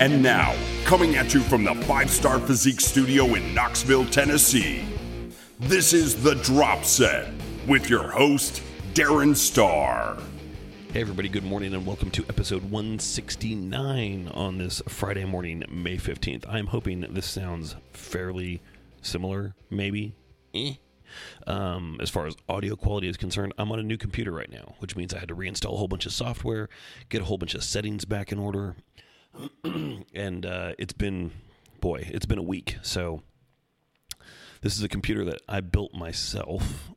And now, coming at you from the Five Starr Physique Studio in Knoxville, Tennessee, this is The Drop Set with your host, Darren Starr. Hey, everybody, good morning and welcome to episode 169 on this Friday morning, May 15th. I'm hoping this sounds fairly similar, maybe. Eh. Um, as far as audio quality is concerned, I'm on a new computer right now, which means I had to reinstall a whole bunch of software, get a whole bunch of settings back in order, and uh, it's been, boy, it's been a week. So this is a computer that I built myself.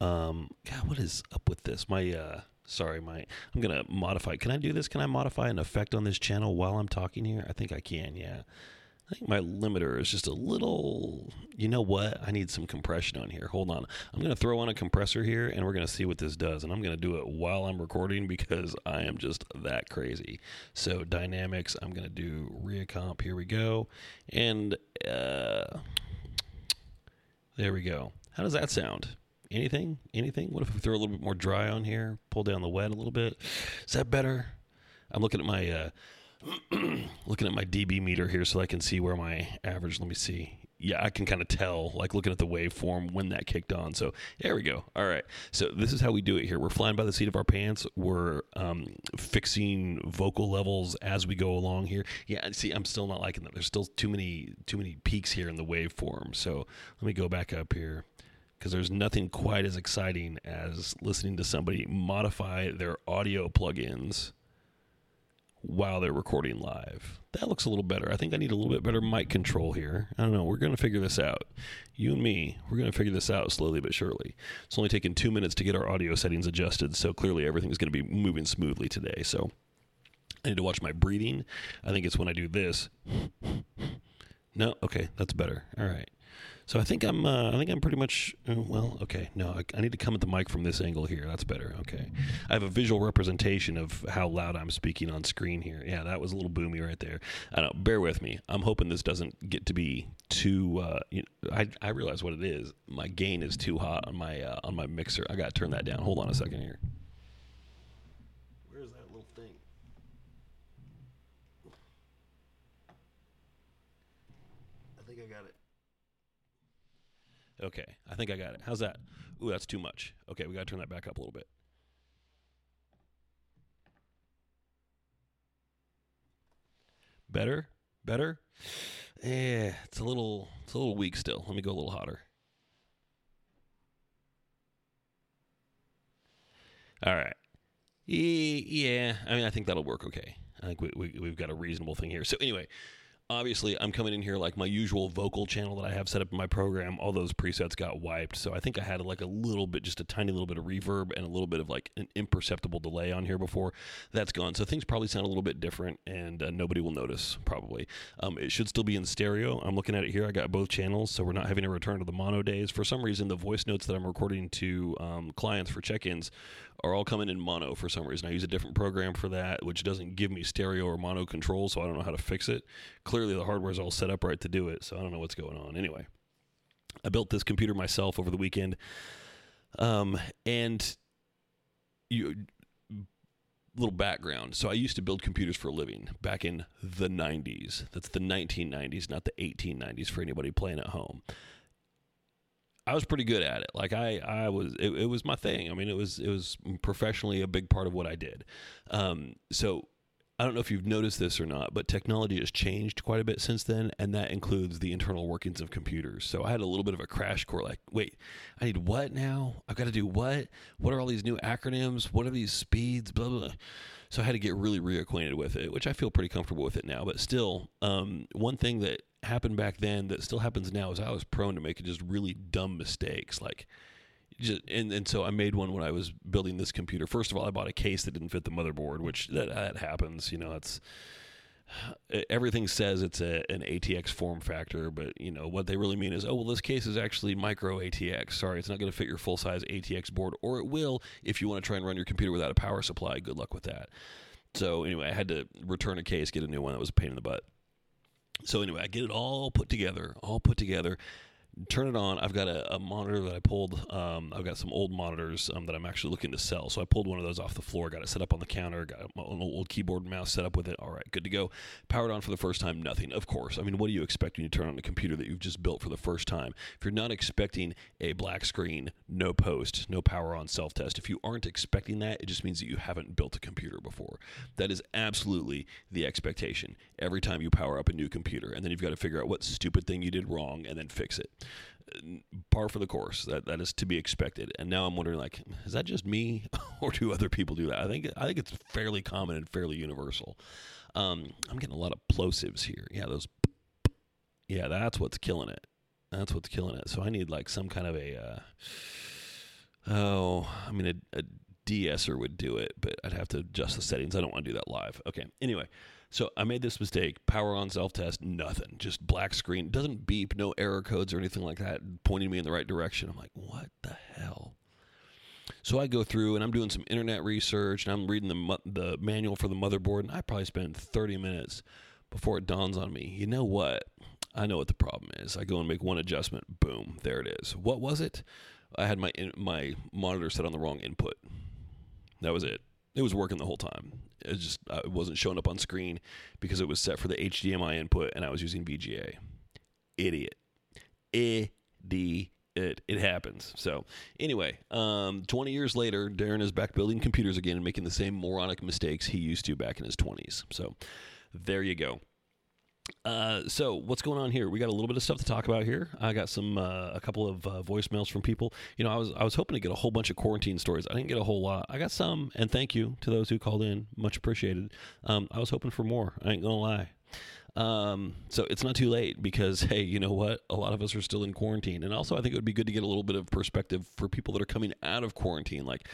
Um, God, what is up with this? My, uh, sorry, my, I'm gonna modify. Can I do this? Can I modify an effect on this channel while I'm talking here? I think I can. Yeah. I think my limiter is just a little. You know what? I need some compression on here. Hold on. I'm going to throw on a compressor here and we're going to see what this does. And I'm going to do it while I'm recording because I am just that crazy. So, dynamics, I'm going to do ReaComp. Here we go. And uh, there we go. How does that sound? Anything? Anything? What if we throw a little bit more dry on here? Pull down the wet a little bit? Is that better? I'm looking at my. Uh, looking at my dB meter here so I can see where my average, let me see. Yeah, I can kind of tell, like looking at the waveform when that kicked on. So there we go. All right. So this is how we do it here. We're flying by the seat of our pants. We're um, fixing vocal levels as we go along here. Yeah, see, I'm still not liking that. There's still too many too many peaks here in the waveform. So let me go back up here because there's nothing quite as exciting as listening to somebody modify their audio plugins while they're recording live. That looks a little better. I think I need a little bit better mic control here. I don't know. We're going to figure this out. You and me, we're going to figure this out slowly but surely. It's only taken two minutes to get our audio settings adjusted, so clearly everything's going to be moving smoothly today. So I need to watch my breathing. I think it's when I do this. No, okay, that's better. All right. So I think I'm uh, I think I'm pretty much uh, well okay no I, I, need to come at the mic from this angle here that's better okay. I have a visual representation of how loud I'm speaking on screen here yeah that was a little boomy right there. I know bear with me I'm hoping this doesn't get to be too uh, you know, I I realize what it is my gain is too hot on my uh, on my mixer I got to turn that down hold on a second here where's that little thing I think I got it Okay, I think I got it. How's that? Ooh, that's too much. Okay, we got to turn that back up a little bit. Better? Better? Yeah, it's a little it's a little weak still. Let me go a little hotter. All right. Yeah, I mean, I think that'll work okay. I think we, we, we've got a reasonable thing here. So, anyway, obviously I'm coming in here like my usual vocal channel that I have set up in my program. All those presets got wiped, so I think I had like a little bit, just a tiny little bit of reverb and a little bit of like an imperceptible delay on here before. That's gone, so things probably sound a little bit different, and uh, nobody will notice probably. Um, it should still be in stereo. I'm looking at it here. I got both channels, so we're not having a return to the mono days. For some reason, the voice notes that I'm recording to um, clients for check-ins are all coming in mono for some reason. I use a different program for that, which doesn't give me stereo or mono control, so I don't know how to fix it. Clearly, the hardware is all set up right to do it, so I don't know what's going on. Anyway, I built this computer myself over the weekend, um, and you little background. So I used to build computers for a living back in the 90s. That's the 1990s, not the 1890s for anybody playing at home. I was pretty good at it. Like I, I was, it, it, was my thing. I mean, it was, it was professionally a big part of what I did. Um, so I don't know if you've noticed this or not, but technology has changed quite a bit since then, and that includes the internal workings of computers. So I had a little bit of a crash course. Like, wait, I need what now? I've got to do what? What are all these new acronyms? What are these speeds? Blah blah. blah. So I had to get really reacquainted with it, which I feel pretty comfortable with it now. But still, um, one thing that happened back then that still happens now is I was prone to making just really dumb mistakes. Like, just, and and so I made one when I was building this computer. First of all, I bought a case that didn't fit the motherboard, which that, that happens. You know, it's everything says it's a, an ATX form factor, but you know what they really mean is, oh well, this case is actually micro ATX. Sorry, it's not going to fit your full size ATX board, or it will if you want to try and run your computer without a power supply. Good luck with that. So anyway, I had to return a case, get a new one. That was a pain in the butt. So anyway, I get it all put together, all put together. Turn it on. I've got a, a monitor that I pulled. Um, I've got some old monitors um, that I'm actually looking to sell. So I pulled one of those off the floor, got it set up on the counter, got an old keyboard and mouse set up with it. All right, good to go. Powered on for the first time, nothing. Of course. I mean, what do you expect when you turn on a computer that you've just built for the first time? If you're not expecting a black screen, no post, no power on self test, if you aren't expecting that, it just means that you haven't built a computer before. That is absolutely the expectation every time you power up a new computer. And then you've got to figure out what stupid thing you did wrong and then fix it par for the course. That that is to be expected. And now I'm wondering, like, is that just me, or do other people do that? I think I think it's fairly common and fairly universal. Um, I'm getting a lot of plosives here. Yeah, those. Yeah, that's what's killing it. That's what's killing it. So I need like some kind of a. Uh, oh, I mean a, a de-esser would do it, but I'd have to adjust the settings. I don't want to do that live. Okay. Anyway, so I made this mistake. Power on self test, nothing. Just black screen. Doesn't beep, no error codes or anything like that, pointing me in the right direction. I'm like, what the hell? So I go through and I'm doing some internet research and I'm reading the the manual for the motherboard and I probably spend 30 minutes before it dawns on me. You know what? I know what the problem is. I go and make one adjustment. Boom, there it is. What was it? I had my my monitor set on the wrong input. That was it. It was working the whole time. It just uh, it wasn't showing up on screen because it was set for the HDMI input and I was using VGA. Idiot. Idiot. It, it happens. So, anyway, um, 20 years later, Darren is back building computers again and making the same moronic mistakes he used to back in his 20s. So, there you go. Uh, so what's going on here? We got a little bit of stuff to talk about here. I got some uh, a couple of uh, voicemails from people. You know, I was I was hoping to get a whole bunch of quarantine stories. I didn't get a whole lot. I got some, and thank you to those who called in. Much appreciated. Um, I was hoping for more. I ain't gonna lie. Um, so it's not too late because hey, you know what? A lot of us are still in quarantine, and also I think it would be good to get a little bit of perspective for people that are coming out of quarantine. Like,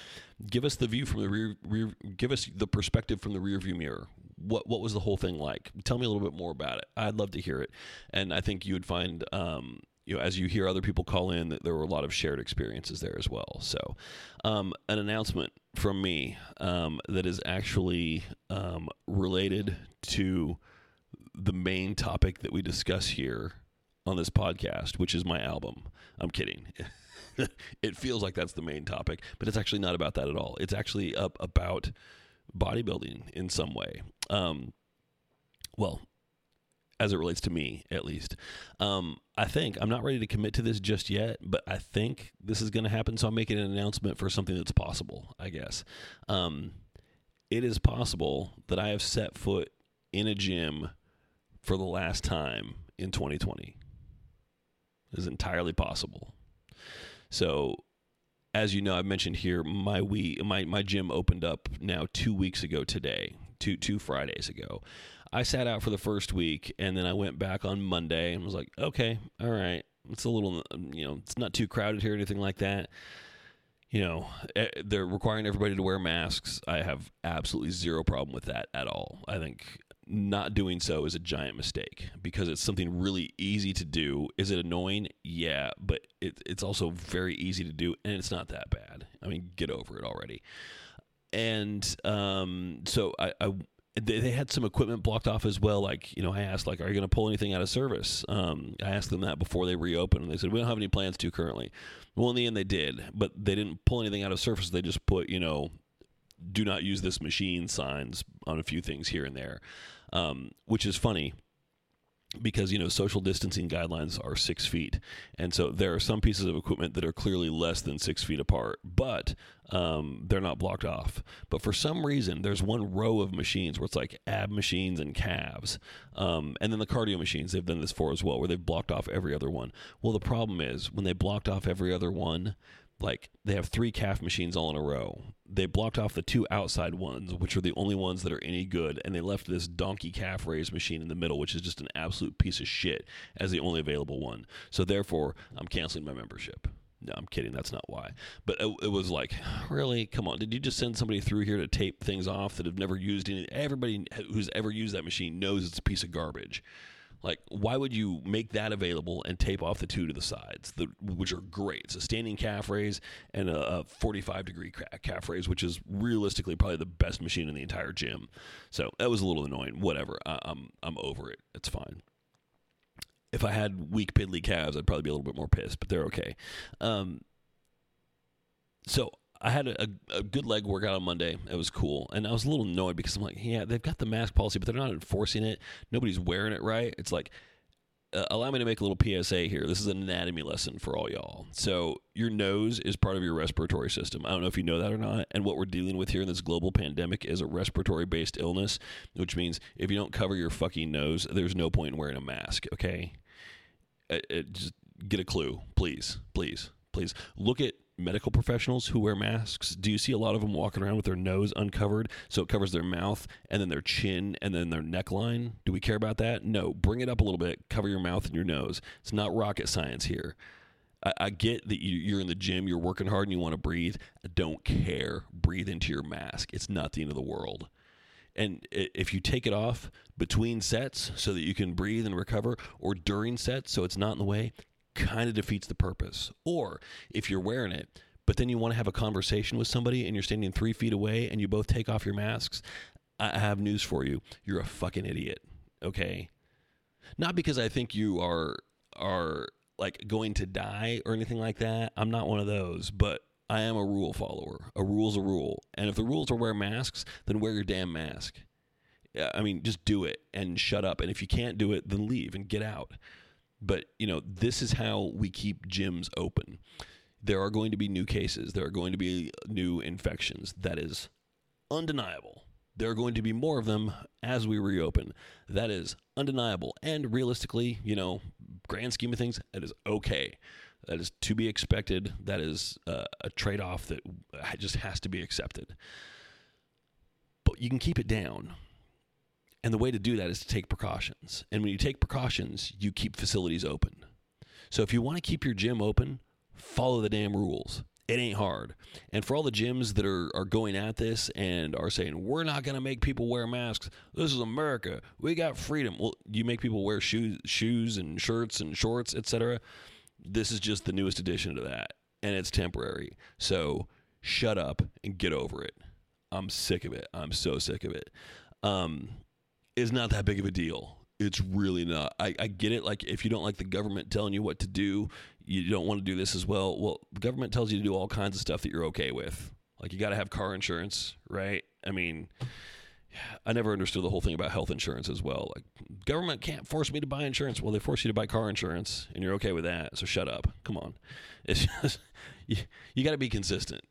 give us the view from the rear, rear give us the perspective from the rear view mirror what what was the whole thing like? Tell me a little bit more about it. I'd love to hear it, and I think you would find. Um, you know, as you hear other people call in, that there were a lot of shared experiences there as well. So, um, an announcement from me um, that is actually um, related to the main topic that we discuss here on this podcast, which is my album. I'm kidding. it feels like that's the main topic, but it's actually not about that at all. It's actually up about bodybuilding in some way. Um, well, as it relates to me, at least. Um, I think I'm not ready to commit to this just yet, but I think this is going to happen. So I'm making an announcement for something that's possible, I guess. Um, it is possible that I have set foot in a gym for the last time in 2020. is entirely possible. So as you know, I've mentioned here, my we my my gym opened up now two weeks ago today, two two Fridays ago. I sat out for the first week, and then I went back on Monday and was like, okay, all right, it's a little, you know, it's not too crowded here, or anything like that. You know, eh, they're requiring everybody to wear masks. I have absolutely zero problem with that at all. I think not doing so is a giant mistake because it's something really easy to do. Is it annoying? Yeah, but it, it's also very easy to do, and it's not that bad. I mean, get over it already. And um, so I, I they, had some equipment blocked off as well. Like, you know, I asked, like, are you going to pull anything out of service? Um, I asked them that before they reopened, and they said, we don't have any plans to currently. Well, in the end, they did, but they didn't pull anything out of service. They just put, you know, do not use this machine signs on a few things here and there, um, which is funny because you know social distancing guidelines are six feet. And so there are some pieces of equipment that are clearly less than six feet apart but um, they're not blocked off. But for some reason there's one row of machines where it's like ab machines and calves um, and then the cardio machines. They've done this for as well where they've blocked off every other one. Well the problem is when they blocked off every other one like they have three calf machines all in a row. They blocked off the two outside ones, which are the only ones that are any good, and they left this donkey calf raise machine in the middle, which is just an absolute piece of shit, as the only available one. So therefore, I'm canceling my membership. No, I'm kidding. That's not why. But it, it, was like, really? Come on. Did you just send somebody through here to tape things off that have never used any? Everybody who's ever used that machine knows it's a piece of garbage. Like, why would you make that available and tape off the two to the sides, the, which are great? It's a standing calf raise and a, a 45 degree calf raise, which is realistically probably the best machine in the entire gym. So that was a little annoying. Whatever. I, I'm I'm over it. It's fine. If I had weak piddly calves, I'd probably be a little bit more pissed, but they're okay. Um, so I had a, a, good leg workout on Monday. It was cool, and I was a little annoyed because I'm like, yeah, they've got the mask policy, but they're not enforcing it. Nobody's wearing it right. It's like, uh, allow me to make a little PSA here. This is an anatomy lesson for all y'all. So your nose is part of your respiratory system. I don't know if you know that or not. And what we're dealing with here in this global pandemic is a respiratory based illness, which means if you don't cover your fucking nose, there's no point in wearing a mask. Okay, it, it, just get a clue, please, please, please. Look at medical professionals who wear masks, do you see a lot of them walking around with their nose uncovered so it covers their mouth and then their chin and then their neckline? Do we care about that? No. Bring it up a little bit, cover your mouth and your nose. It's not rocket science here. I, I get that you, are in the gym, you're working hard, and you want to breathe. I don't care. Breathe into your mask. It's not the end of the world. And if you take it off between sets so that you can breathe and recover, or during sets so it's not in the way, kind of defeats the purpose. Or if you're wearing it, but then you want to have a conversation with somebody and you're standing three feet away and you both take off your masks, I have news for you. You're a fucking idiot. Okay. Not because I think you are are like going to die or anything like that. I'm not one of those, but I am a rule follower. A rule's a rule. And if the rules are wear masks, then wear your damn mask. I mean, just do it and shut up. And if you can't do it, then leave and get out. But, you know, this is how we keep gyms open. There are going to be new cases, there are going to be new infections. That is undeniable. There are going to be more of them as we reopen. That is undeniable. And realistically, you know, grand scheme of things, that is okay. That is to be expected. That is uh, a trade off that just has to be accepted. But you can keep it down. And the way to do that is to take precautions. And when you take precautions, you keep facilities open. So if you want to keep your gym open, follow the damn rules. It ain't hard. And for all the gyms that are, are going at this and are saying, we're not going to make people wear masks, this is America. We got freedom. Well, you make people wear shoes, shoes and shirts and shorts, etc. This is just the newest addition to that. And it's temporary. So shut up and get over it. I'm sick of it. I'm so sick of it. Um, is not that big of a deal. It's really not. I, I get it. Like, if you don't like the government telling you what to do, you don't want to do this as well. Well, the government tells you to do all kinds of stuff that you're okay with. Like, you got to have car insurance, right? I mean, I never understood the whole thing about health insurance as well. Like, government can't force me to buy insurance. Well, they force you to buy car insurance, and you're okay with that. So shut up. Come on. It's just you, you got to be consistent.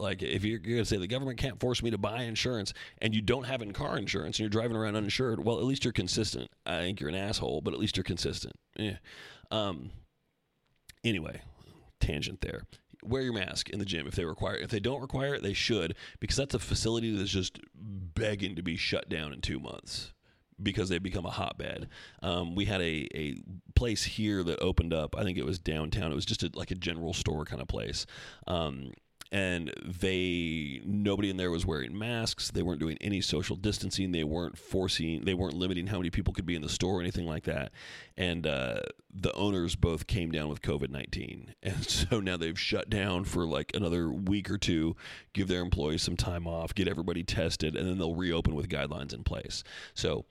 Like if you're, going to say the government can't force me to buy insurance and you don't have in car insurance and you're driving around uninsured, well, at least you're consistent. I think you're an asshole, but at least you're consistent. Yeah. Um, anyway, tangent there. Wear your mask in the gym if they require it. If they don't require it, they should because that's a facility that's just begging to be shut down in two months because they've become a hotbed. Um, we had a, a place here that opened up. I think it was downtown. It was just a, like a general store kind of place. Um, and they nobody in there was wearing masks. They weren't doing any social distancing. They weren't forcing they weren't limiting how many people could be in the store or anything like that. And uh, the owners both came down with covid-19 and so now they've shut down for like another week or two give their employees some time off get everybody tested and then they'll reopen with guidelines in place. So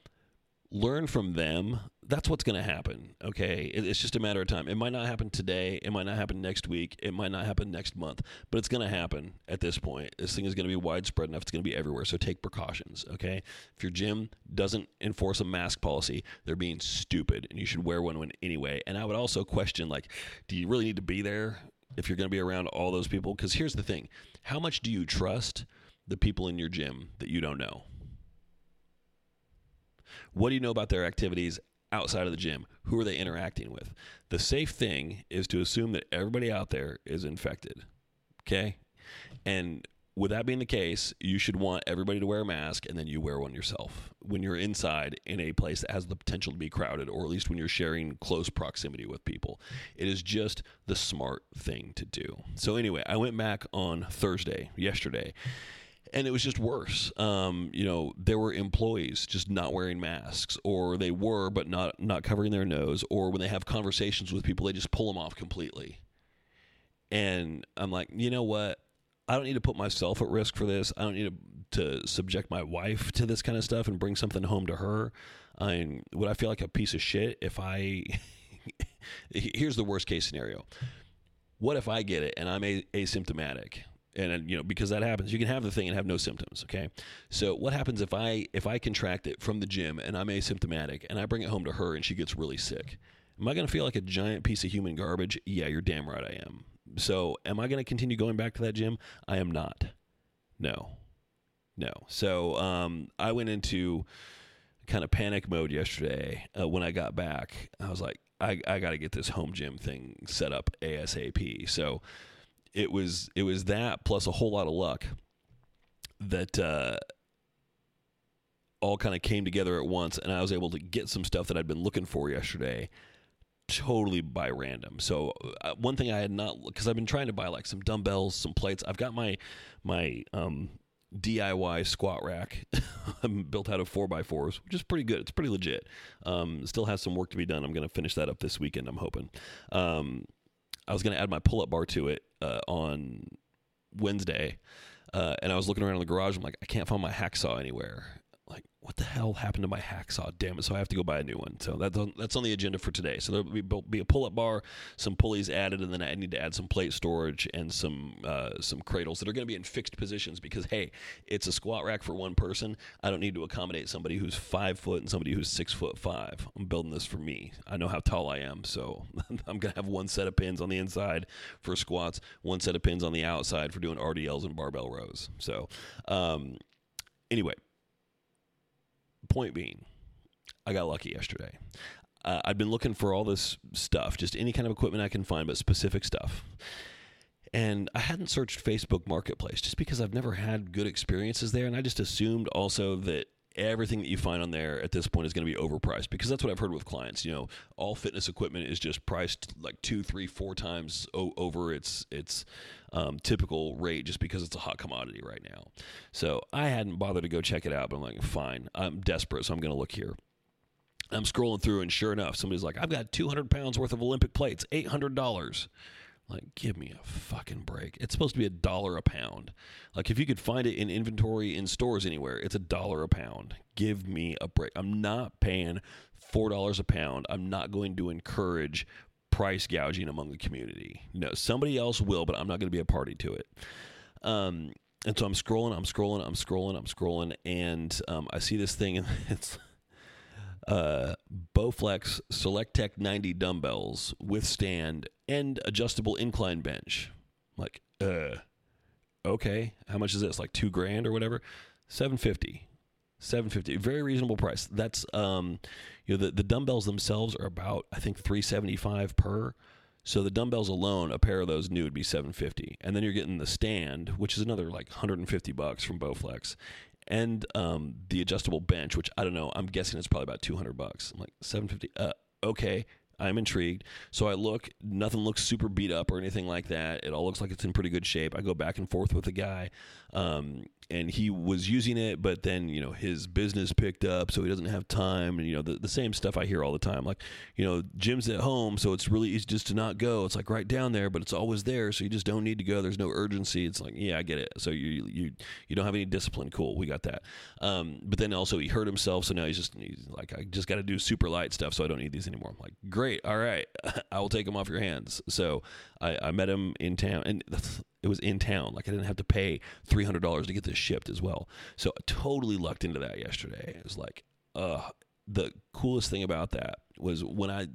learn from them that's what's going to happen. Okay. It's just a matter of time. It might not happen today. It might not happen next week. It might not happen next month, but it's going to happen at this point. This thing is going to be widespread enough. It's going to be everywhere. So take precautions. Okay. If your gym doesn't enforce a mask policy, they're being stupid and you should wear one anyway. And I would also question like, do you really need to be there if you're going to be around all those people? Because here's the thing how much do you trust the people in your gym that you don't know? What do you know about their activities outside of the gym? Who are they interacting with? The safe thing is to assume that everybody out there is infected. Okay? And with that being the case, you should want everybody to wear a mask and then you wear one yourself when you're inside in a place that has the potential to be crowded, or at least when you're sharing close proximity with people. It is just the smart thing to do. So, anyway, I went back on Thursday, yesterday, and it was just worse. Um, you know, there were employees just not wearing masks, or they were but not not covering their nose, or when they have conversations with people, they just pull them off completely. And I'm like, you know what? I don't need to put myself at risk for this. I don't need to, to subject my wife to this kind of stuff and bring something home to her. I mean, would I feel like a piece of shit if I here's the worst case scenario. What if I get it and I'm a- asymptomatic? And you know because that happens, you can have the thing and have no symptoms. Okay, so what happens if I if I contract it from the gym and I'm asymptomatic and I bring it home to her and she gets really sick? Am I going to feel like a giant piece of human garbage? Yeah, you're damn right I am. So, am I going to continue going back to that gym? I am not. No, no. So, um, I went into kind of panic mode yesterday uh, when I got back. I was like, I, I got to get this home gym thing set up ASAP. So, it was it was that plus a whole lot of luck that uh, all kind of came together at once, and I was able to get some stuff that I'd been looking for yesterday totally by random. So uh, one thing I had not because I've been trying to buy like some dumbbells, some plates. I've got my my um, DIY squat rack built out of four by fours, which is pretty good. It's pretty legit. Um, still has some work to be done. I'm going to finish that up this weekend. I'm hoping. Um, I was going to add my pull up bar to it uh, on Wednesday. Uh, and I was looking around in the garage. I'm like, I can't find my hacksaw anywhere what the hell happened to my hacksaw? Damn it. So i have to go buy a new one. So that's on, that's on the agenda for today. So there'll be, a pull-up bar some pulleys added and then i need to add some plate storage and some uh, some cradles that are going to be in fixed positions because hey it's a squat rack for one person. I don't need to accommodate somebody who's five foot and somebody who's six foot five. I'm building this for me. I know how tall i am so i'm going to have one set of pins on the inside for squats one set of pins on the outside for doing rdls and barbell rows. So um, anyway point being, I got lucky yesterday. Uh, I'd been looking for all this stuff, just any kind of equipment I can find, but specific stuff. And I hadn't searched Facebook Marketplace just because I've never had good experiences there. And I just assumed also that everything that you find on there at this point is going to be overpriced because that's what I've heard with clients. You know, all fitness equipment is just priced like two, three, four times o- over its its um, typical rate just because it's a hot commodity right now. So I hadn't bothered to go check it out, but I'm like, fine, I'm desperate, so I'm going to look here. I'm scrolling through, and sure enough, somebody's like, I've got 200 pounds worth of Olympic plates, $800. Like, give me a fucking break. It's supposed to be a dollar a pound. Like, if you could find it in inventory in stores anywhere, it's a dollar a pound. Give me a break. I'm not paying $4 a pound. I'm not going to encourage price gouging among the community. No, somebody else will, but I'm not going to be a party to it. Um, and so I'm scrolling, I'm scrolling, I'm scrolling, I'm scrolling, and um, I see this thing, and it's uh, Bowflex SelectTech 90 dumbbells with stand and adjustable incline bench. I'm like, uh, okay, how much is this? Like two grand or whatever? 750. 750 very reasonable price that's um you know the, the dumbbells themselves are about i think 375 per so the dumbbells alone a pair of those new would be 750 and then you're getting the stand which is another like 150 bucks from bowflex and um, the adjustable bench, which I don't know. I'm guessing it's probably about 200 bucks. I'm like 750. Uh, okay. I'm intrigued. So I look, nothing looks super beat up or anything like that. It all looks like it's in pretty good shape. I go back and forth with the guy. Um, and he was using it, but then you know his business picked up, so he doesn't have time. And you know the, the same stuff I hear all the time, like you know gym's at home, so it's really easy just to not go. It's like right down there, but it's always there, so you just don't need to go. There's no urgency. It's like yeah, I get it. So you you you don't have any discipline. Cool, we got that. Um, but then also he hurt himself, so now he's just he's like I just got to do super light stuff, so I don't need these anymore. I'm like great, all right, I will take them off your hands. So I, I met him in town, and it was in town. Like I didn't have to pay three hundred dollars to get this shipped as well. So I totally lucked into that yesterday. It was like, uh, the coolest thing about that was when I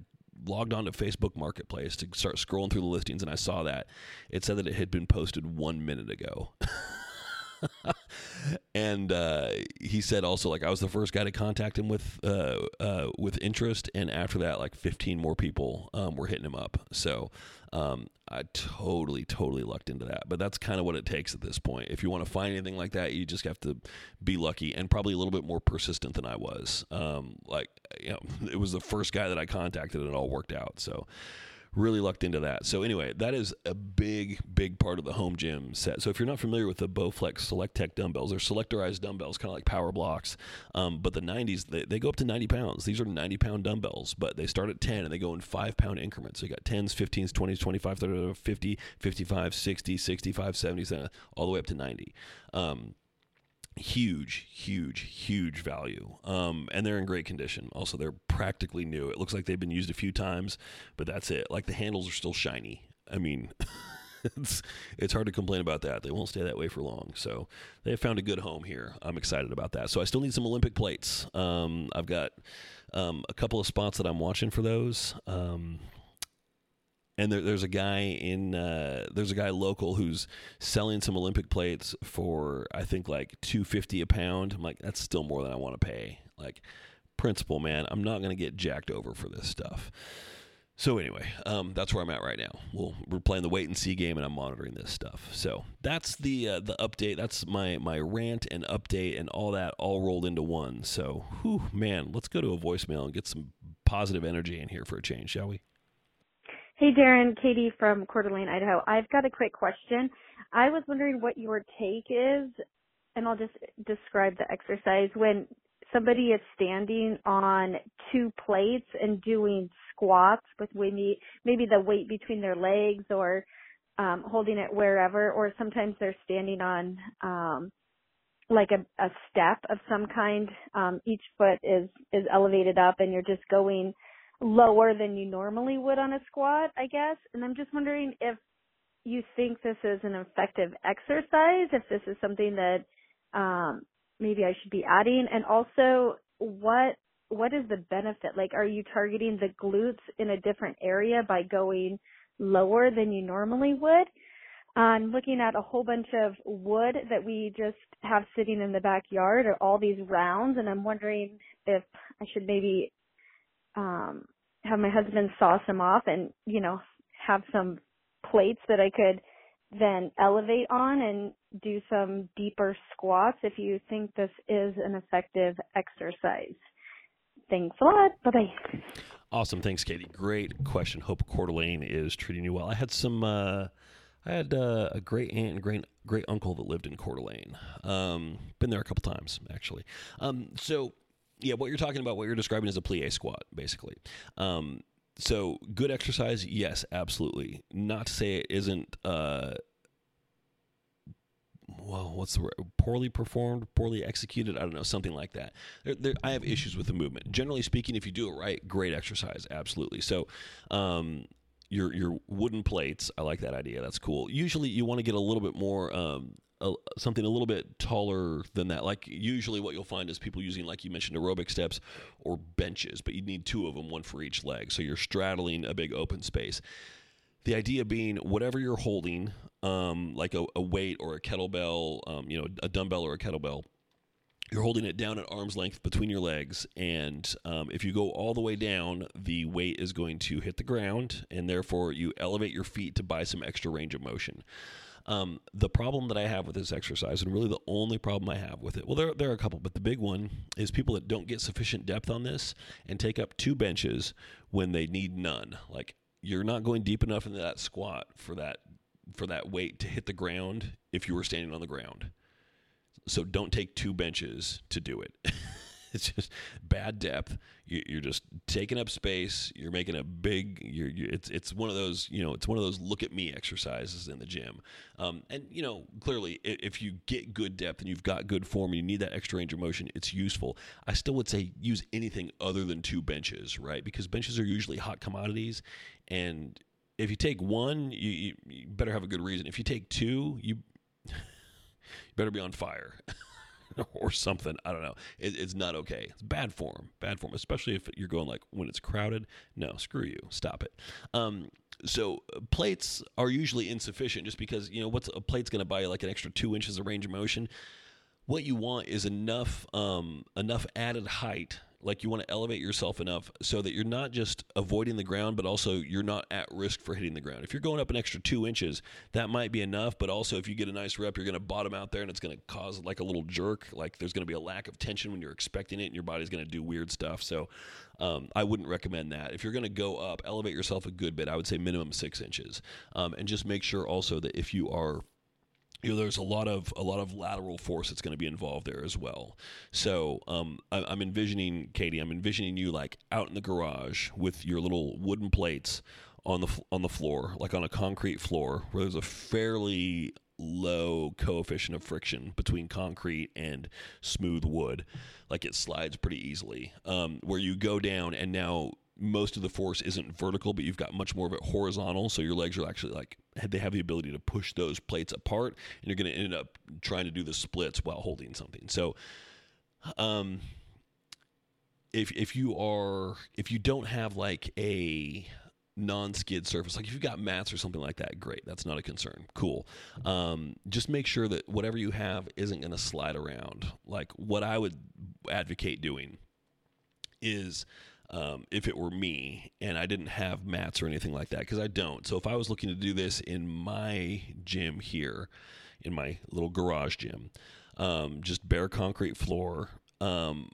logged on to Facebook Marketplace to start scrolling through the listings, and I saw that it said that it had been posted one minute ago. and uh, he said also like I was the first guy to contact him with uh, uh, with interest, and after that, like 15 more people um, were hitting him up. So um, I totally, totally lucked into that. But that's kind of what it takes at this point. If you want to find anything like that, you just have to be lucky and probably a little bit more persistent than I was. Um, like you know, it was the first guy that I contacted, and it all worked out. So really lucked into that. So anyway, that is a big, big part of the home gym set. So if you're not familiar with the Bowflex SelectTech dumbbells, they're selectorized dumbbells, kind of like power blocks. Um, but the 90s, they, they go up to 90 pounds. These are 90 pound dumbbells, but they start at 10 and they go in five pound increments. So you got 10s, 15s, 20s, 25, 30, 50, 55, 60, 65, 70, all the way up to 90. Um, huge, huge, huge value. Um, and they're in great condition. Also, they're practically new. It looks like they've been used a few times, but that's it. Like the handles are still shiny. I mean, it's it's hard to complain about that. They won't stay that way for long. So they have found a good home here. I'm excited about that. So I still need some Olympic plates. Um, I've got um, a couple of spots that I'm watching for those. And there, there's a guy in uh, there's a guy local who's selling some Olympic plates for I think like two fifty a pound. I'm like, that's still more than I want to pay. Like, principle, man, I'm not gonna get jacked over for this stuff. So anyway, um, that's where I'm at right now. We'll, we're playing the wait and see game, and I'm monitoring this stuff. So that's the uh, the update. That's my my rant and update and all that all rolled into one. So, whew, man, let's go to a voicemail and get some positive energy in here for a change, shall we? Hey, Darren, Katie from Coeur d'Alene, Idaho. I've got a quick question. I was wondering what your take is, and I'll just describe the exercise. When somebody is standing on two plates and doing squats with maybe maybe the weight between their legs or um, holding it wherever, or sometimes they're standing on um, like a, a step of some kind. Um, each foot is is elevated up, and you're just going lower than you normally would on a squat, I guess. And I'm just wondering if you think this is an effective exercise, if this is something that um, maybe I should be adding, and also what what is the benefit? Like, are you targeting the glutes in a different area by going lower than you normally would? I'm looking at a whole bunch of wood that we just have sitting in the backyard, or all these rounds, and I'm wondering if I should maybe um, have my husband saw some off and, you know, have some plates that I could then elevate on and do some deeper squats if you think this is an effective exercise. Thanks a lot. Bye bye. Awesome. Thanks, Katie. Great question. Hope Coeur d'Alene is treating you well. I had some, uh, I had uh, a great aunt and great great uncle that lived in Coeur d'Alene. Um, been there a couple times actually. Um, so yeah, what you're talking about, what you're describing is a plie squat, basically. Um, so good exercise, yes, absolutely. Not to say it isn't. Uh, well, what's the word? Poorly performed, poorly executed. I don't know, something like that. There, there, I have issues with the movement. Generally speaking, if you do it right, great exercise, absolutely. So, um, your your wooden plates, I like that idea. That's cool. Usually, you want to get a little bit more um, a, something a little bit taller than that. Like usually, what you'll find is people using, like you mentioned, aerobic steps or benches, but you need two of them, one for each leg. So you're straddling a big open space. The idea being, whatever you're holding, um, like a, a, weight or a kettlebell, um, you know, a dumbbell or a kettlebell, you're holding it down at arm's length between your legs, and um, if you go all the way down, the weight is going to hit the ground, and therefore you elevate your feet to buy some extra range of motion. Um, the problem that I have with this exercise, and really the only problem I have with it, well, there, there are a couple, but the big one is people that don't get sufficient depth on this and take up two benches when they need none. Like you're not going deep enough into that squat for that for that weight to hit the ground if you were standing on the ground. So don't take two benches to do it. it's just bad depth. You, are just taking up space. You're making a big. You're, you're, it's it's one of those you know it's one of those look at me exercises in the gym. Um, and you know clearly if you get good depth and you've got good form and you need that extra range of motion, it's useful. I still would say use anything other than two benches, right? Because benches are usually hot commodities, and if you take one, you, you better have a good reason. If you take two, you you better be on fire. or something. I don't know. It, it's not okay. It's bad form. Bad form, especially if you're going like when it's crowded. No, screw you. Stop it. Um, so uh, plates are usually insufficient just because you know what's a plate's going to buy you like an extra two inches of range of motion. What you want is enough um, enough added height like you want to elevate yourself enough so that you're not just avoiding the ground, but also you're not at risk for hitting the ground. If you're going up an extra two inches, that might be enough. But also, if you get a nice rep, you're going to bottom out there and it's going to cause like a little jerk. Like there's going to be a lack of tension when you're expecting it, and your body's going to do weird stuff. So um, I wouldn't recommend that. If you're going to go up, elevate yourself a good bit. I would say minimum six inches, um, and just make sure also that if you are you know, there's a lot of a lot of lateral force that's going to be involved there as well. So um, I, am envisioning Katie. I'm envisioning you like out in the garage with your little wooden plates on the on the floor, like on a concrete floor, where there's a fairly low coefficient of friction between concrete and smooth wood. Like it slides pretty easily. Um, where you go down and now most of the force isn't vertical, but you've got much more of it horizontal. So your legs are actually like they have the ability to push those plates apart, and you're going to end up trying to do the splits while holding something. So, um, if if you are if you don't have like a non-skid surface like if you've got mats or something like that great that's not a concern cool um, just make sure that whatever you have isn't going to slide around like what i would advocate doing is um, if it were me and I didn't have mats or anything like that, because I don't. So if I was looking to do this in my gym here, in my little garage gym, um, just bare concrete floor, um,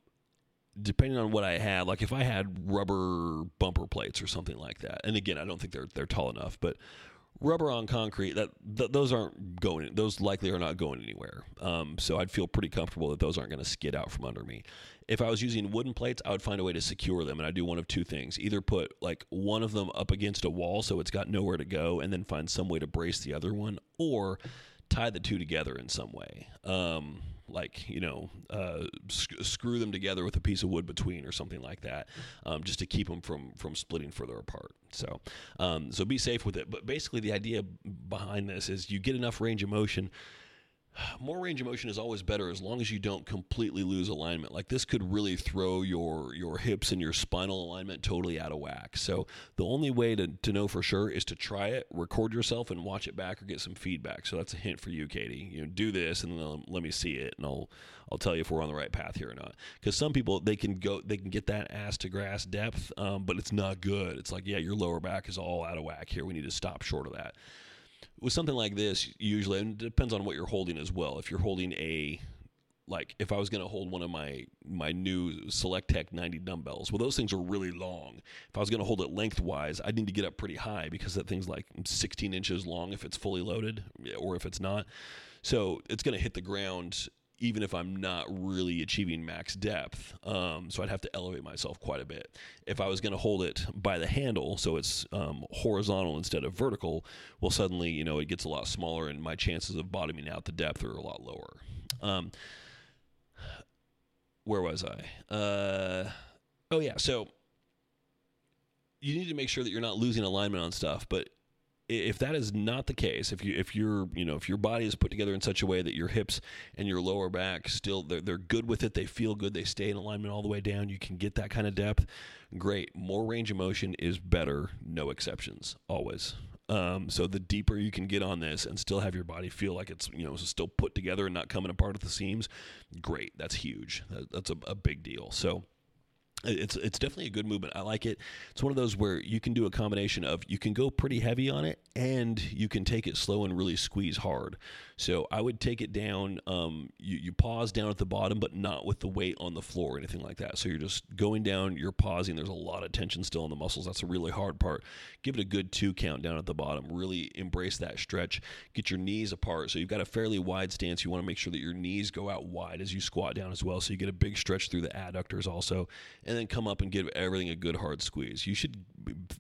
depending on what I had, like if I had rubber bumper plates or something like that, and again, I don't think they're they're tall enough, but rubber on concrete that th- those aren't going those likely are not going anywhere. Um, so i'd feel pretty comfortable that those aren't going to skid out from under me. If i was using wooden plates i would find a way to secure them and i do one of two things. Either put like one of them up against a wall so it's got nowhere to go and then find some way to brace the other one or tie the two together in some way. Um, like you know uh, sc- screw them together with a piece of wood between or something like that um, just to keep them from from splitting further apart. So um, so be safe with it. But basically the idea behind this is you get enough range of motion more range of motion is always better as long as you don't completely lose alignment. Like this could really throw your your hips and your spinal alignment totally out of whack. So the only way to, to know for sure is to try it, record yourself, and watch it back or get some feedback. So that's a hint for you, Katie. You know, do this and then let me see it, and I'll I'll tell you if we're on the right path here or not. Because some people they can go they can get that ass to grass depth, um, but it's not good. It's like yeah, your lower back is all out of whack here. We need to stop short of that with something like this, usually, and it depends on what you're holding as well. If you're holding a like if I was going to hold one of my my new SelectTech 90 dumbbells, well, those things are really long. If I was going to hold it lengthwise, I'd need to get up pretty high because that thing's like 16 inches long if it's fully loaded, or if it's not. So it's going to hit the ground even if I'm not really achieving max depth. Um, so I'd have to elevate myself quite a bit. If I was going to hold it by the handle, so it's um, horizontal instead of vertical, well, suddenly, you know, it gets a lot smaller and my chances of bottoming out the depth are a lot lower. Um, where was I? Uh, oh, yeah. So you need to make sure that you're not losing alignment on stuff, but if that is not the case, if you if you're you know if your body is put together in such a way that your hips and your lower back still they're, they're good with it, they feel good, they stay in alignment all the way down, you can get that kind of depth. Great, more range of motion is better, no exceptions, always. Um, so the deeper you can get on this and still have your body feel like it's you know still put together and not coming apart at the seams, great. That's huge. That, that's a, a big deal. So it's it's definitely a good movement. I like it. It's one of those where you can do a combination of you can go pretty heavy on it and you can take it slow and really squeeze hard. So I would take it down. Um, you, you pause down at the bottom, but not with the weight on the floor or anything like that. So you're just going down. You're pausing. There's a lot of tension still in the muscles. That's a really hard part. Give it a good two count down at the bottom. Really embrace that stretch. Get your knees apart. So you've got a fairly wide stance. You want to make sure that your knees go out wide as you squat down as well. So you get a big stretch through the adductors also and then come up and give everything a good hard squeeze. You should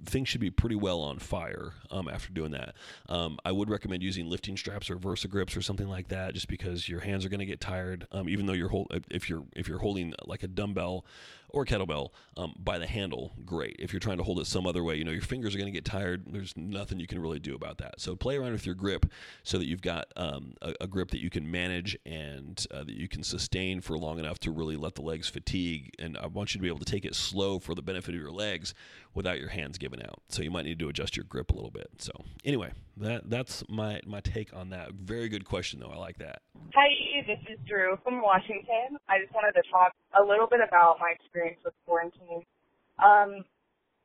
things should be pretty well on fire um, after doing that. Um, I would recommend using lifting straps or Versa Gripps or something like that, just because your hands are going to get tired. Um, even though you're hold, if you're if you're holding like a dumbbell or kettlebell um, by the handle, great. If you're trying to hold it some other way, you know your fingers are going to get tired. There's nothing you can really do about that. So play around with your grip so that you've got um, a, a, grip that you can manage and uh, that you can sustain for long enough to really let the legs fatigue. And I want you to be able to take it slow for the benefit of your legs without your hands giving out. So you might need to adjust your grip a little bit. So anyway, that that's my my take on that. Very good question though. I like that. Hi, this is Drew from Washington. I just wanted to talk a little bit about my experience with quarantine. Um,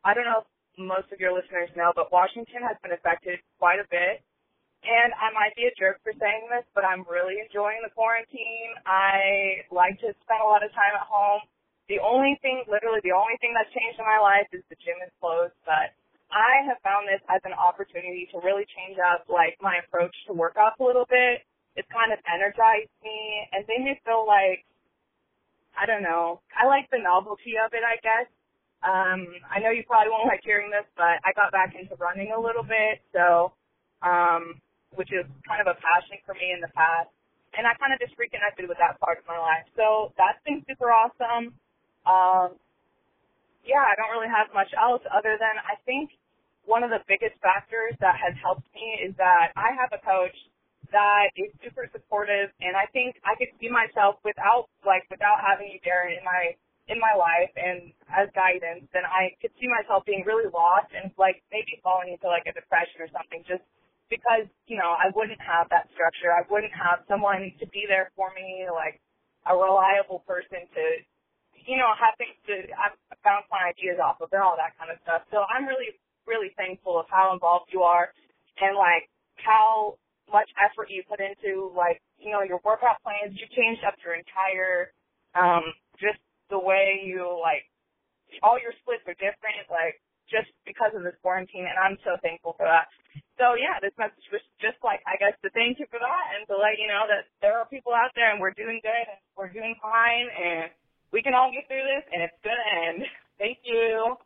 I don't know if most of your listeners know, but Washington has been affected quite a bit. And I might be a jerk for saying this, but I'm really enjoying the quarantine. I like to spend a lot of time at home. The only thing, literally the only thing that's changed in my life is the gym is closed, but I have found this as an opportunity to really change up like my approach to workouts a little bit. It's kind of energized me and made me feel like I don't know. I like the novelty of it, I guess. Um, I know you probably won't like hearing this, but I got back into running a little bit, so um which is kind of a passion for me in the past. And I kind of just reconnected with that part of my life. So that's been super awesome. Um, yeah, I don't really have much else other than I think one of the biggest factors that has helped me is that I have a coach that is super supportive and I think I could see myself without like without having you Darren in my in my life and as guidance then I could see myself being really lost and like maybe falling into like a depression or something just because, you know, I wouldn't have that structure. I wouldn't have someone to be there for me, like a reliable person to you know, have things to bounce my ideas off of and all that kind of stuff. So I'm really, really thankful of how involved you are and like how much effort you put into like, you know, your workout plans. You changed up your entire, um, just the way you like, all your splits are different, like just because of this quarantine and I'm so thankful for that. So yeah, this message was just like, I guess to thank you for that and to let you know that there are people out there and we're doing good and we're doing fine and we can all get through this and it's going to end. Thank you.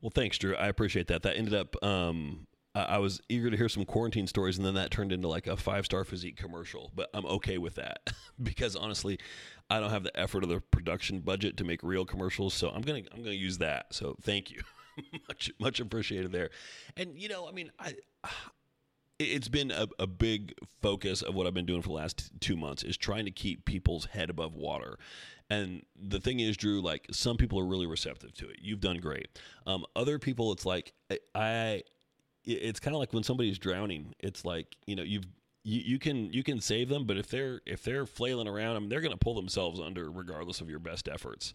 Well, thanks, Drew. I appreciate that. That ended up, um, I was eager to hear some quarantine stories, and then that turned into like a Five Starr Physique commercial. But I'm okay with that because honestly, I don't have the effort of the production budget to make real commercials, so I'm gonna I'm gonna use that. So thank you, much much appreciated there. And you know, I mean, I it's been a, a, big focus of what I've been doing for the last two months is trying to keep people's head above water. And the thing is, Drew, like some people are really receptive to it. You've done great. Um, other people, it's like I, it's kind of like when somebody's drowning. It's like you know you've you, you can you can save them, but if they're if they're flailing around, I mean, they're going to pull themselves under regardless of your best efforts.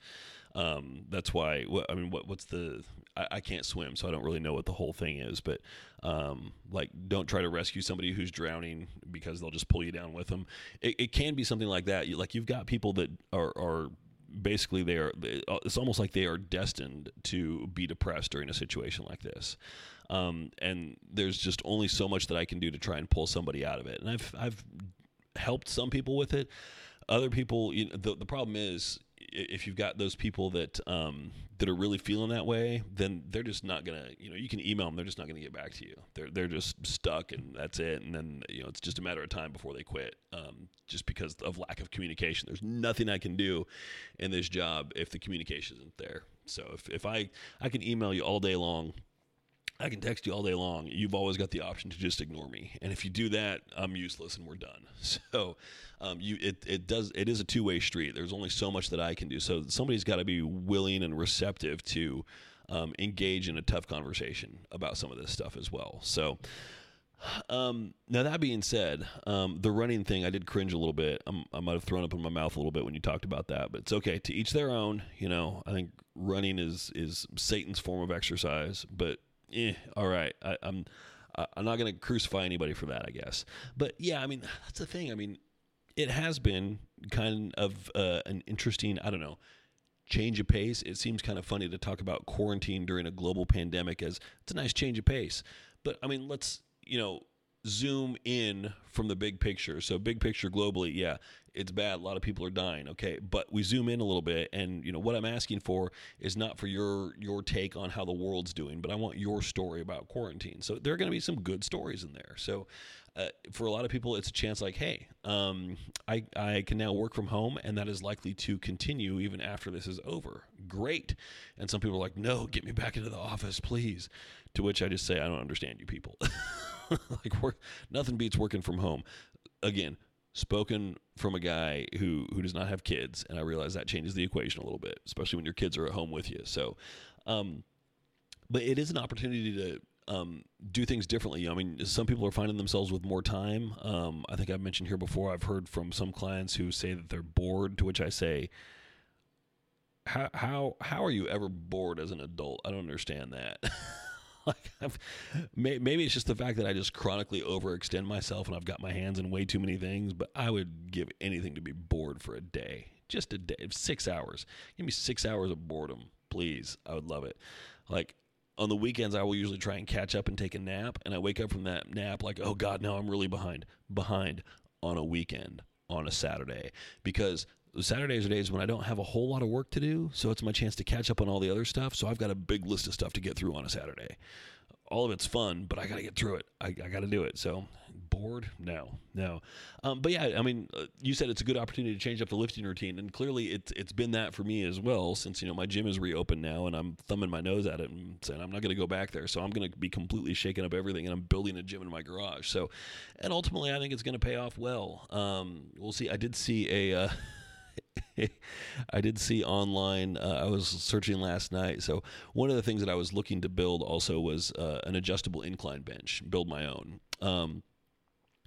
Um, that's why. I mean, what what's the? I, I, can't swim, so I don't really know what the whole thing is. But um, like, don't try to rescue somebody who's drowning because they'll just pull you down with them. It, it can be something like that. Like you've got people that are are basically they are. It's almost like they are destined to be depressed during a situation like this. Um, and there's just only so much that I can do to try and pull somebody out of it. And I've I've helped some people with it. Other people, you know, the the problem is if you've got those people that um, that are really feeling that way, then they're just not gonna. You know, you can email them; they're just not gonna get back to you. They're they're just stuck, and that's it. And then you know, it's just a matter of time before they quit, um, just because of lack of communication. There's nothing I can do in this job if the communication isn't there. So if if I I can email you all day long I can text you all day long. You've always got the option to just ignore me, and if you do that, I'm useless and we're done. So, um, you it it does it is a two way street. There's only so much that I can do. So somebody's got to be willing and receptive to um, engage in a tough conversation about some of this stuff as well. So. Um, now that being said, um, the running thing, I did cringe a little bit. I'm, i might have thrown up in my mouth a little bit when you talked about that, but it's okay. To each their own. You know, I think running is is Satan's form of exercise, but eh, all right. I, I'm I'm not going to crucify anybody for that, I guess. But yeah, I mean that's the thing. I mean, it has been kind of uh, an interesting. I don't know change of pace. It seems kind of funny to talk about quarantine during a global pandemic as it's a nice change of pace. But I mean, let's, you know, zoom in from the big picture. So big picture globally, yeah, it's bad. A lot of people are dying. Okay, but we zoom in a little bit, and you know what I'm asking for is not for your your take on how the world's doing, but I want your story about quarantine. So there are going to be some good stories in there. So uh, for a lot of people, it's a chance like, hey, um, I I can now work from home, and that is likely to continue even after this is over. Great. And some people are like, no, get me back into the office, please. To which I just say, I don't understand you people. like work, nothing beats working from home. Again, spoken from a guy who who does not have kids, and I realize that changes the equation a little bit, especially when your kids are at home with you. So, um, but it is an opportunity to um, do things differently. I mean, some people are finding themselves with more time. Um, I think I've mentioned here before. I've heard from some clients who say that they're bored, to which I say, how how how are you ever bored as an adult? I don't understand that. like maybe it's just the fact that I just chronically overextend myself and I've got my hands in way too many things. But I would give anything to be bored for a day, just a day, six hours. Give me six hours of boredom, please. I would love it. Like on the weekends, I will usually try and catch up and take a nap, and I wake up from that nap like, oh God, now I'm really behind, behind on a weekend on a Saturday because Saturdays are days when I don't have a whole lot of work to do, so it's my chance to catch up on all the other stuff. So I've got a big list of stuff to get through on a Saturday. All of it's fun, but I got to get through it. I, I got to do it. So bored? No, no. Um, but yeah, I mean, uh, you said it's a good opportunity to change up the lifting routine, and clearly it's it's been that for me as well. Since you know my gym is reopened now, and I'm thumbing my nose at it and saying I'm not going to go back there, so I'm going to be completely shaking up everything, and I'm building a gym in my garage. So, and ultimately, I think it's going to pay off well. Um, we'll see. I did see a. Uh, I did see online. Uh, I was searching last night. So one of the things that I was looking to build also was uh, an adjustable incline bench. Build my own. Um,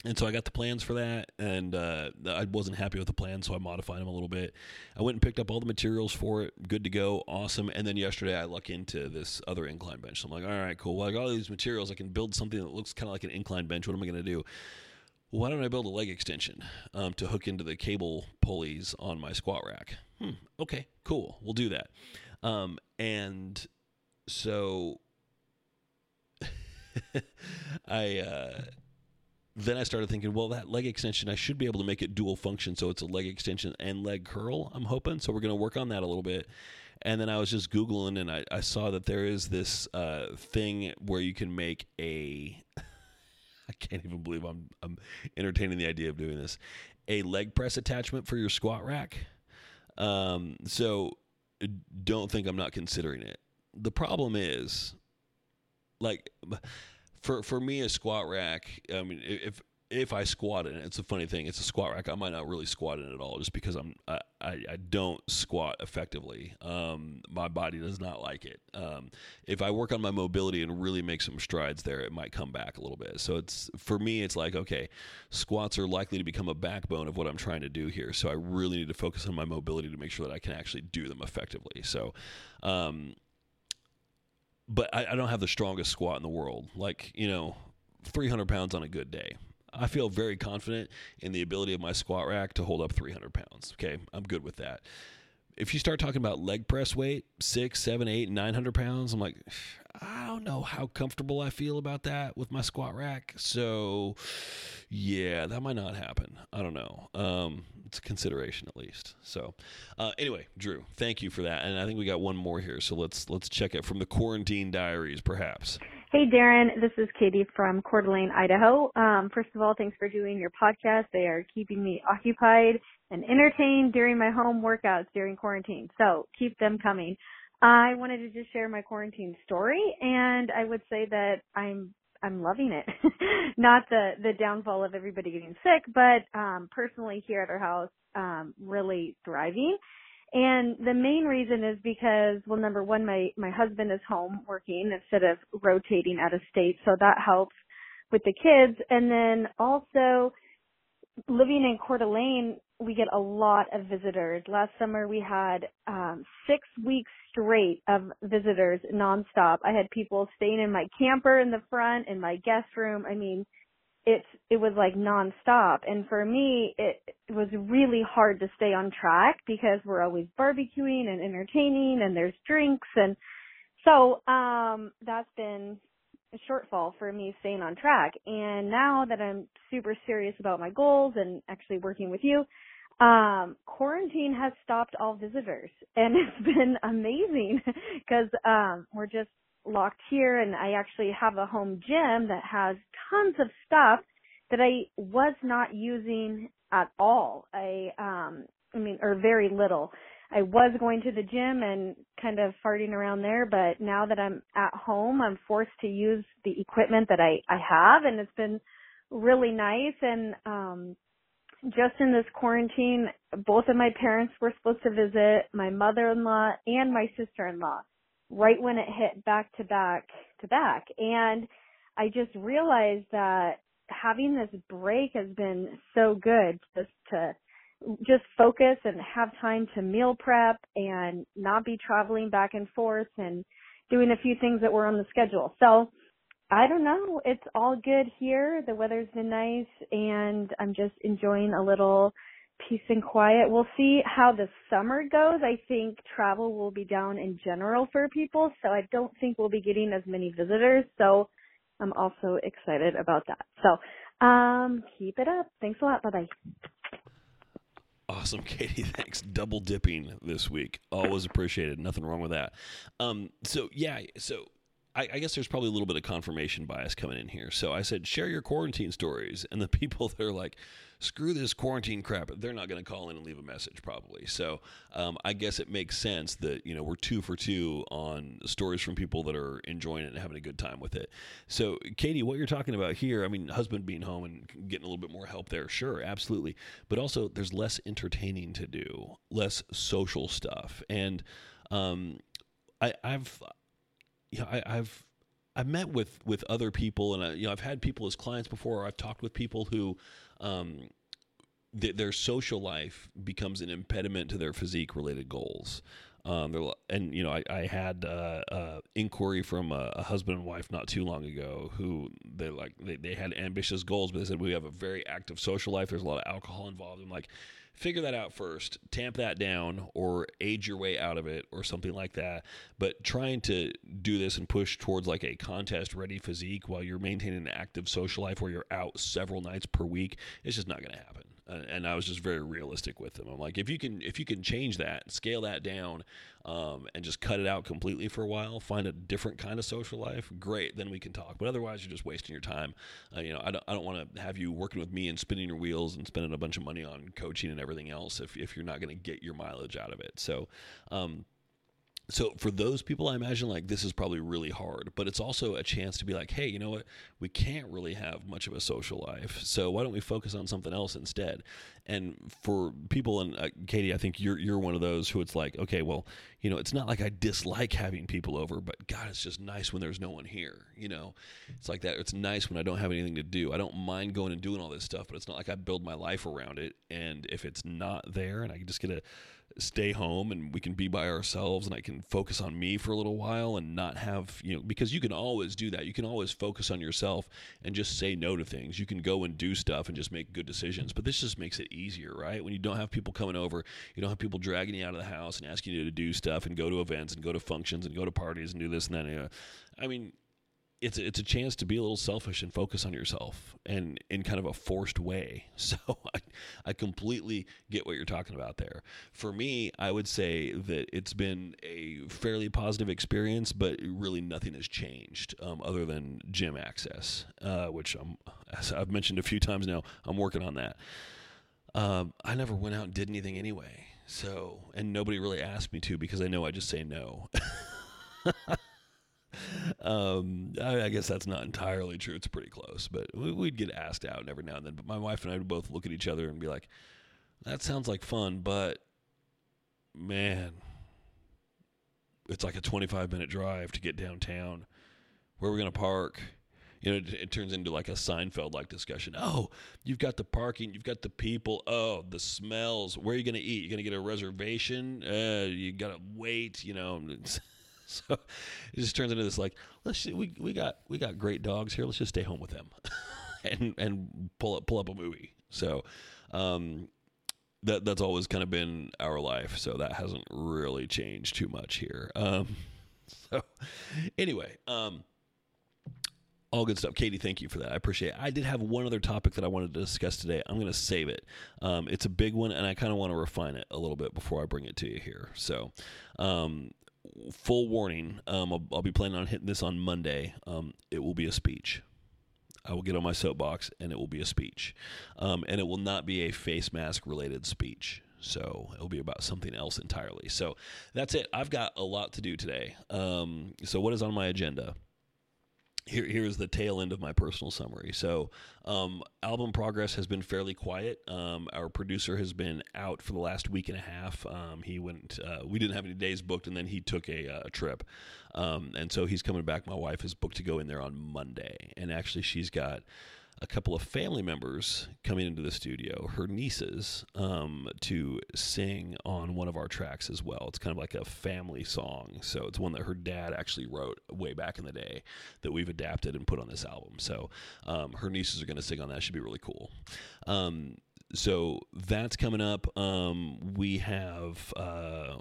and so I got the plans for that, and uh, I wasn't happy with the plan, so I modified them a little bit. I went and picked up all the materials for it. Good to go, awesome. And then yesterday I look into this other incline bench. So I'm like, all right, cool. Well, I got all these materials. I can build something that looks kind of like an incline bench. What am I going to do? Why don't I build a leg extension um, to hook into the cable pulleys on my squat rack? Hmm, okay, cool. We'll do that. Um, and so I uh, then I started thinking, well, that leg extension, I should be able to make it dual function, so it's a leg extension and leg curl. I'm hoping. So we're going to work on that a little bit. And then I was just googling, and I, I saw that there is this uh, thing where you can make a I can't even believe I'm I'm entertaining the idea of doing this. A leg press attachment for your squat rack. Um, so don't think I'm not considering it. The problem is, like, for for me a squat rack. I mean, if if I squat in it, it's a funny thing. It's a squat rack. I might not really squat in it at all, just because I'm I, I, I don't squat effectively. Um, my body does not like it. Um, if I work on my mobility and really make some strides there, it might come back a little bit. So it's for me, it's like okay, squats are likely to become a backbone of what I'm trying to do here. So I really need to focus on my mobility to make sure that I can actually do them effectively. So. Um, but I, I don't have the strongest squat in the world. Like, you know, 300 pounds on a good day. I feel very confident in the ability of my squat rack to hold up 300 pounds. Okay, I'm good with that. If you start talking about leg press weight, six, seven, eight, nine hundred pounds, I'm like, I don't know how comfortable I feel about that with my squat rack. So, yeah, that might not happen. I don't know. Um, it's a consideration at least. So, uh, anyway, Drew, thank you for that. And I think we got one more here. So let's let's check it from the quarantine diaries, perhaps. Hey, Darren. This is Katie from Coeur d'Alene, Idaho. Um, first of all, thanks for doing your podcast. They are keeping me occupied and entertained during my home workouts during quarantine. So keep them coming. I wanted to just share my quarantine story, and I would say that I'm I'm loving it. Not the the downfall of everybody getting sick, but um, personally here at our house, um, really thriving. And the main reason is because, well, number one, my, my husband is home working instead of rotating out of state. So that helps with the kids. And then also living in Coeur d'Alene, we get a lot of visitors. Last summer we had, um, six weeks straight of visitors nonstop. I had people staying in my camper in the front, in my guest room. I mean, it's it was like nonstop. And for me it, it was really hard to stay on track because we're always barbecuing and entertaining and there's drinks. And so um that's been a shortfall for me staying on track. And now that I'm super serious about my goals and actually working with you um quarantine has stopped all visitors. And it's been amazing because um we're just locked here and I actually have a home gym that has tons of stuff that I was not using at all. I um I mean or very little. I was going to the gym and kind of farting around there, but now that I'm at home, I'm forced to use the equipment that I I have and it's been really nice and um just in this quarantine, both of my parents were supposed to visit, my mother-in-law and my sister-in-law right when it hit back to back to back. And I just realized that having this break has been so good just to just focus and have time to meal prep and not be traveling back and forth and doing a few things that were on the schedule. So I don't know. It's all good here. The weather's been nice and I'm just enjoying a little peace and quiet. We'll see how the summer goes. I think travel will be down in general for people, so I don't think we'll be getting as many visitors. So I'm also excited about that. So um, keep it up. Thanks a lot. Bye bye. Awesome, Katie. Thanks. Double dipping this week. Always appreciated. Nothing wrong with that. Um, so yeah, so I, I, guess there's probably a little bit of confirmation bias coming in here. So I said, share your quarantine stories. And the people that are like, screw this quarantine crap, they're not going to call in and leave a message probably. So um, I guess it makes sense that, you know, we're two for two on stories from people that are enjoying it and having a good time with it. So, Katie, what you're talking about here, I mean, husband being home and getting a little bit more help there, sure, absolutely. But also, there's less entertaining to do, less social stuff. And, um, I, I've you know, I, have I've met with with other people, and I, you know, I've had people as clients before. I've talked with people who. Um, th- their social life becomes an impediment to their physique related goals. Um, and you know, I, I had uh, uh, inquiry from a, a, husband and wife not too long ago who they like they, they had ambitious goals, but they said we have a very active social life. There's a lot of alcohol involved. I'm like, figure that out first, tamp that down, or age your way out of it, or something like that. But trying to do this and push towards like a contest ready physique while you're maintaining an active social life where you're out several nights per week, it's just not going to happen. And I was just very realistic with them. I'm like, if you can, if you can change that, scale that down, um, and just cut it out completely for a while, find a different kind of social life, great. Then we can talk. But otherwise, you're just wasting your time. Uh, you know, I don't, I don't want to have you working with me and spinning your wheels and spending a bunch of money on coaching and everything else if if you're not going to get your mileage out of it. So. Um, so for those people i imagine like this is probably really hard but it's also a chance to be like hey you know what? We can't really have much of a social life so why don't we focus on something else instead? And for people and uh, katie i think you're you're one of those who it's like okay well you know it's not like i dislike having people over but god it's just nice when there's no one here you know? It's like that it's nice when i don't have anything to do. I don't mind going and doing all this stuff but it's not like i build my life around it and if it's not there and i can just get a stay home and we can be by ourselves and I can focus on me for a little while and not have, you know, because you can always do that. You can always focus on yourself and just say no to things. You can go and do stuff and just make good decisions. But this just makes it easier, right? When you don't have people coming over, you don't have people dragging you out of the house and asking you to do stuff and go to events and go to functions and go to parties and do this and that. Know, I mean, it's it's a chance to be a little selfish and focus on yourself and in kind of a forced way. So I, I completely get what you're talking about there. For me, I would say that it's been a fairly positive experience, but really nothing has changed um, other than gym access, uh, which I'm, as I've mentioned a few times now, I'm working on that. Um, I never went out and did anything anyway. So, and nobody really asked me to because I know I just say no. um, I, guess that's not entirely true. It's pretty close, but we, would get asked out every now and then. But my wife and I would both look at each other and be like, "That sounds like fun, but man, it's like a 25 minute drive to get downtown. Where are we going to park?" You know, it, it, turns into like a Seinfeld like discussion. Oh, you've got the parking, you've got the people. Oh, the smells. Where are you going to eat? You're going to get a reservation. Uh, you got to wait. You know. so it just turns into this like let's we we got we got great dogs here. Let's just stay home with them, and and pull up pull up a movie. So. Um, that that's always kind of been our life, so that hasn't really changed too much here. Um, so anyway, um, all good stuff. Katie, thank you for that. I appreciate it. I did have one other topic that I wanted to discuss today. I'm going to save it. Um, it's a big one, and I kind of want to refine it a little bit before I bring it to you here. So, um, full warning. Um, I'll, I'll, be planning on hitting this on Monday. Um, it will be a speech. I will get on my soapbox and it will be a speech. Um, and it will not be a face mask related speech. So it'll be about something else entirely. So that's it. I've got a lot to do today. Um, so, what is on my agenda? Here, here's the tail end of my personal summary. So, um, album progress has been fairly quiet. Um, our producer has been out for the last week and a half. Um, he went, uh, we didn't have any days booked, and then he took a, uh, a trip. Um, and so he's coming back. My wife is booked to go in there on Monday. And actually, she's got a couple of family members coming into the studio, her nieces, um, to sing on one of our tracks as well. It's kind of like a family song. So it's one that her dad actually wrote way back in the day that we've adapted and put on this album. So um, her nieces are going to sing on that. Should be really cool. Um, so that's coming up. Um, we have. Uh,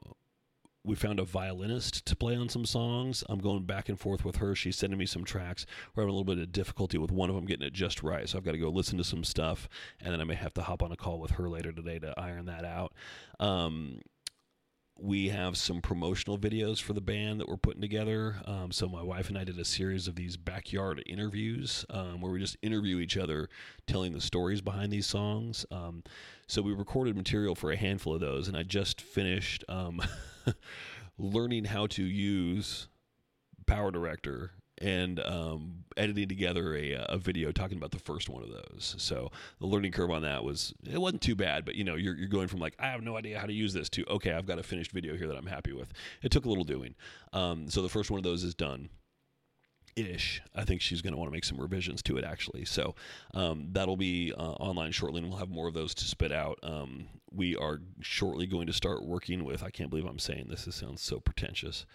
we found a violinist to play on some songs. I'm going back and forth with her. She's sending me some tracks. We're having a little bit of difficulty with one of them getting it just right. So I've got to go listen to some stuff, and then I may have to hop on a call with her later today to iron that out. Um, we have some promotional videos for the band that we're putting together. Um, so my wife and I did a series of these backyard interviews um, where we just interview each other, telling the stories behind these songs. Um, so we recorded material for a handful of those, and I just finished um, learning how to use PowerDirector and um, editing together a, a video talking about the first one of those. So the learning curve on that was it wasn't too bad, but you know you're, you're going from like I have no idea how to use this to okay I've got a finished video here that I'm happy with. It took a little doing. Um, so the first one of those is done. Ish. I think she's going to want to make some revisions to it actually. So um, that'll be uh, online shortly, and we'll have more of those to spit out. Um, we are shortly going to start working with. I can't believe I'm saying this. This sounds so pretentious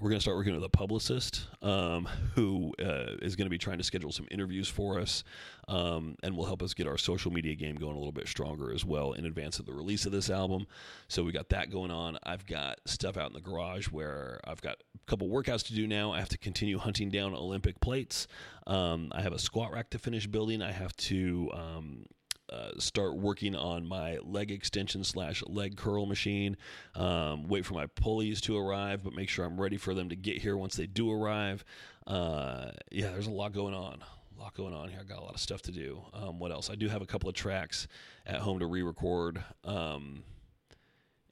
we're going to start working with a publicist um, who uh, is going to be trying to schedule some interviews for us um, and will help us get our social media game going a little bit stronger as well in advance of the release of this album. So we got that going on. I've got stuff out in the garage where I've got a couple workouts to do now. I have to continue hunting down Olympic plates. Um, I have a squat rack to finish building. I have to um, uh, start working on my leg extension slash leg curl machine. Um, wait for my pulleys to arrive, but make sure I'm ready for them to get here once they do arrive. Uh, yeah, there's a lot going on. A lot going on here. I got a lot of stuff to do. Um, what else? I do have a couple of tracks at home to re-record. Um,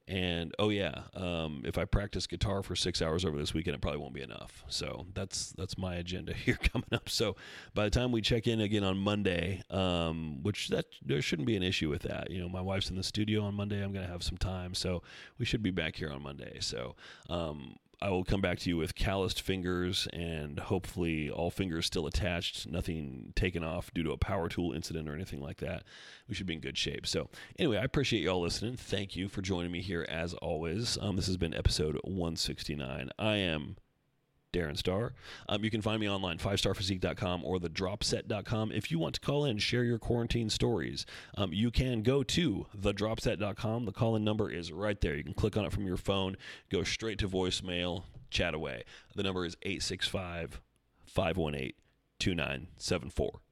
and oh yeah, um, if I practice guitar for six hours over this weekend, it probably won't be enough. So that's that's my agenda here coming up. So by the time we check in again on Monday, um, which that there shouldn't be an issue with that. You know, my wife's in the studio on Monday. I'm gonna have some time, so we should be back here on Monday. So um, I will come back to you with calloused fingers and hopefully all fingers still attached, nothing taken off due to a power tool incident or anything like that. We should be in good shape. So, anyway, I appreciate you all listening. Thank you for joining me here as always. Um, this has been episode 169. I am Darren Starr. Um, you can find me online, 5starphysique.com or thedropset.com. If you want to call in, share your quarantine stories, um, you can go to thedropset.com. The call in number is right there. You can click on it from your phone, go straight to voicemail, chat away. The number is 865 518 2974.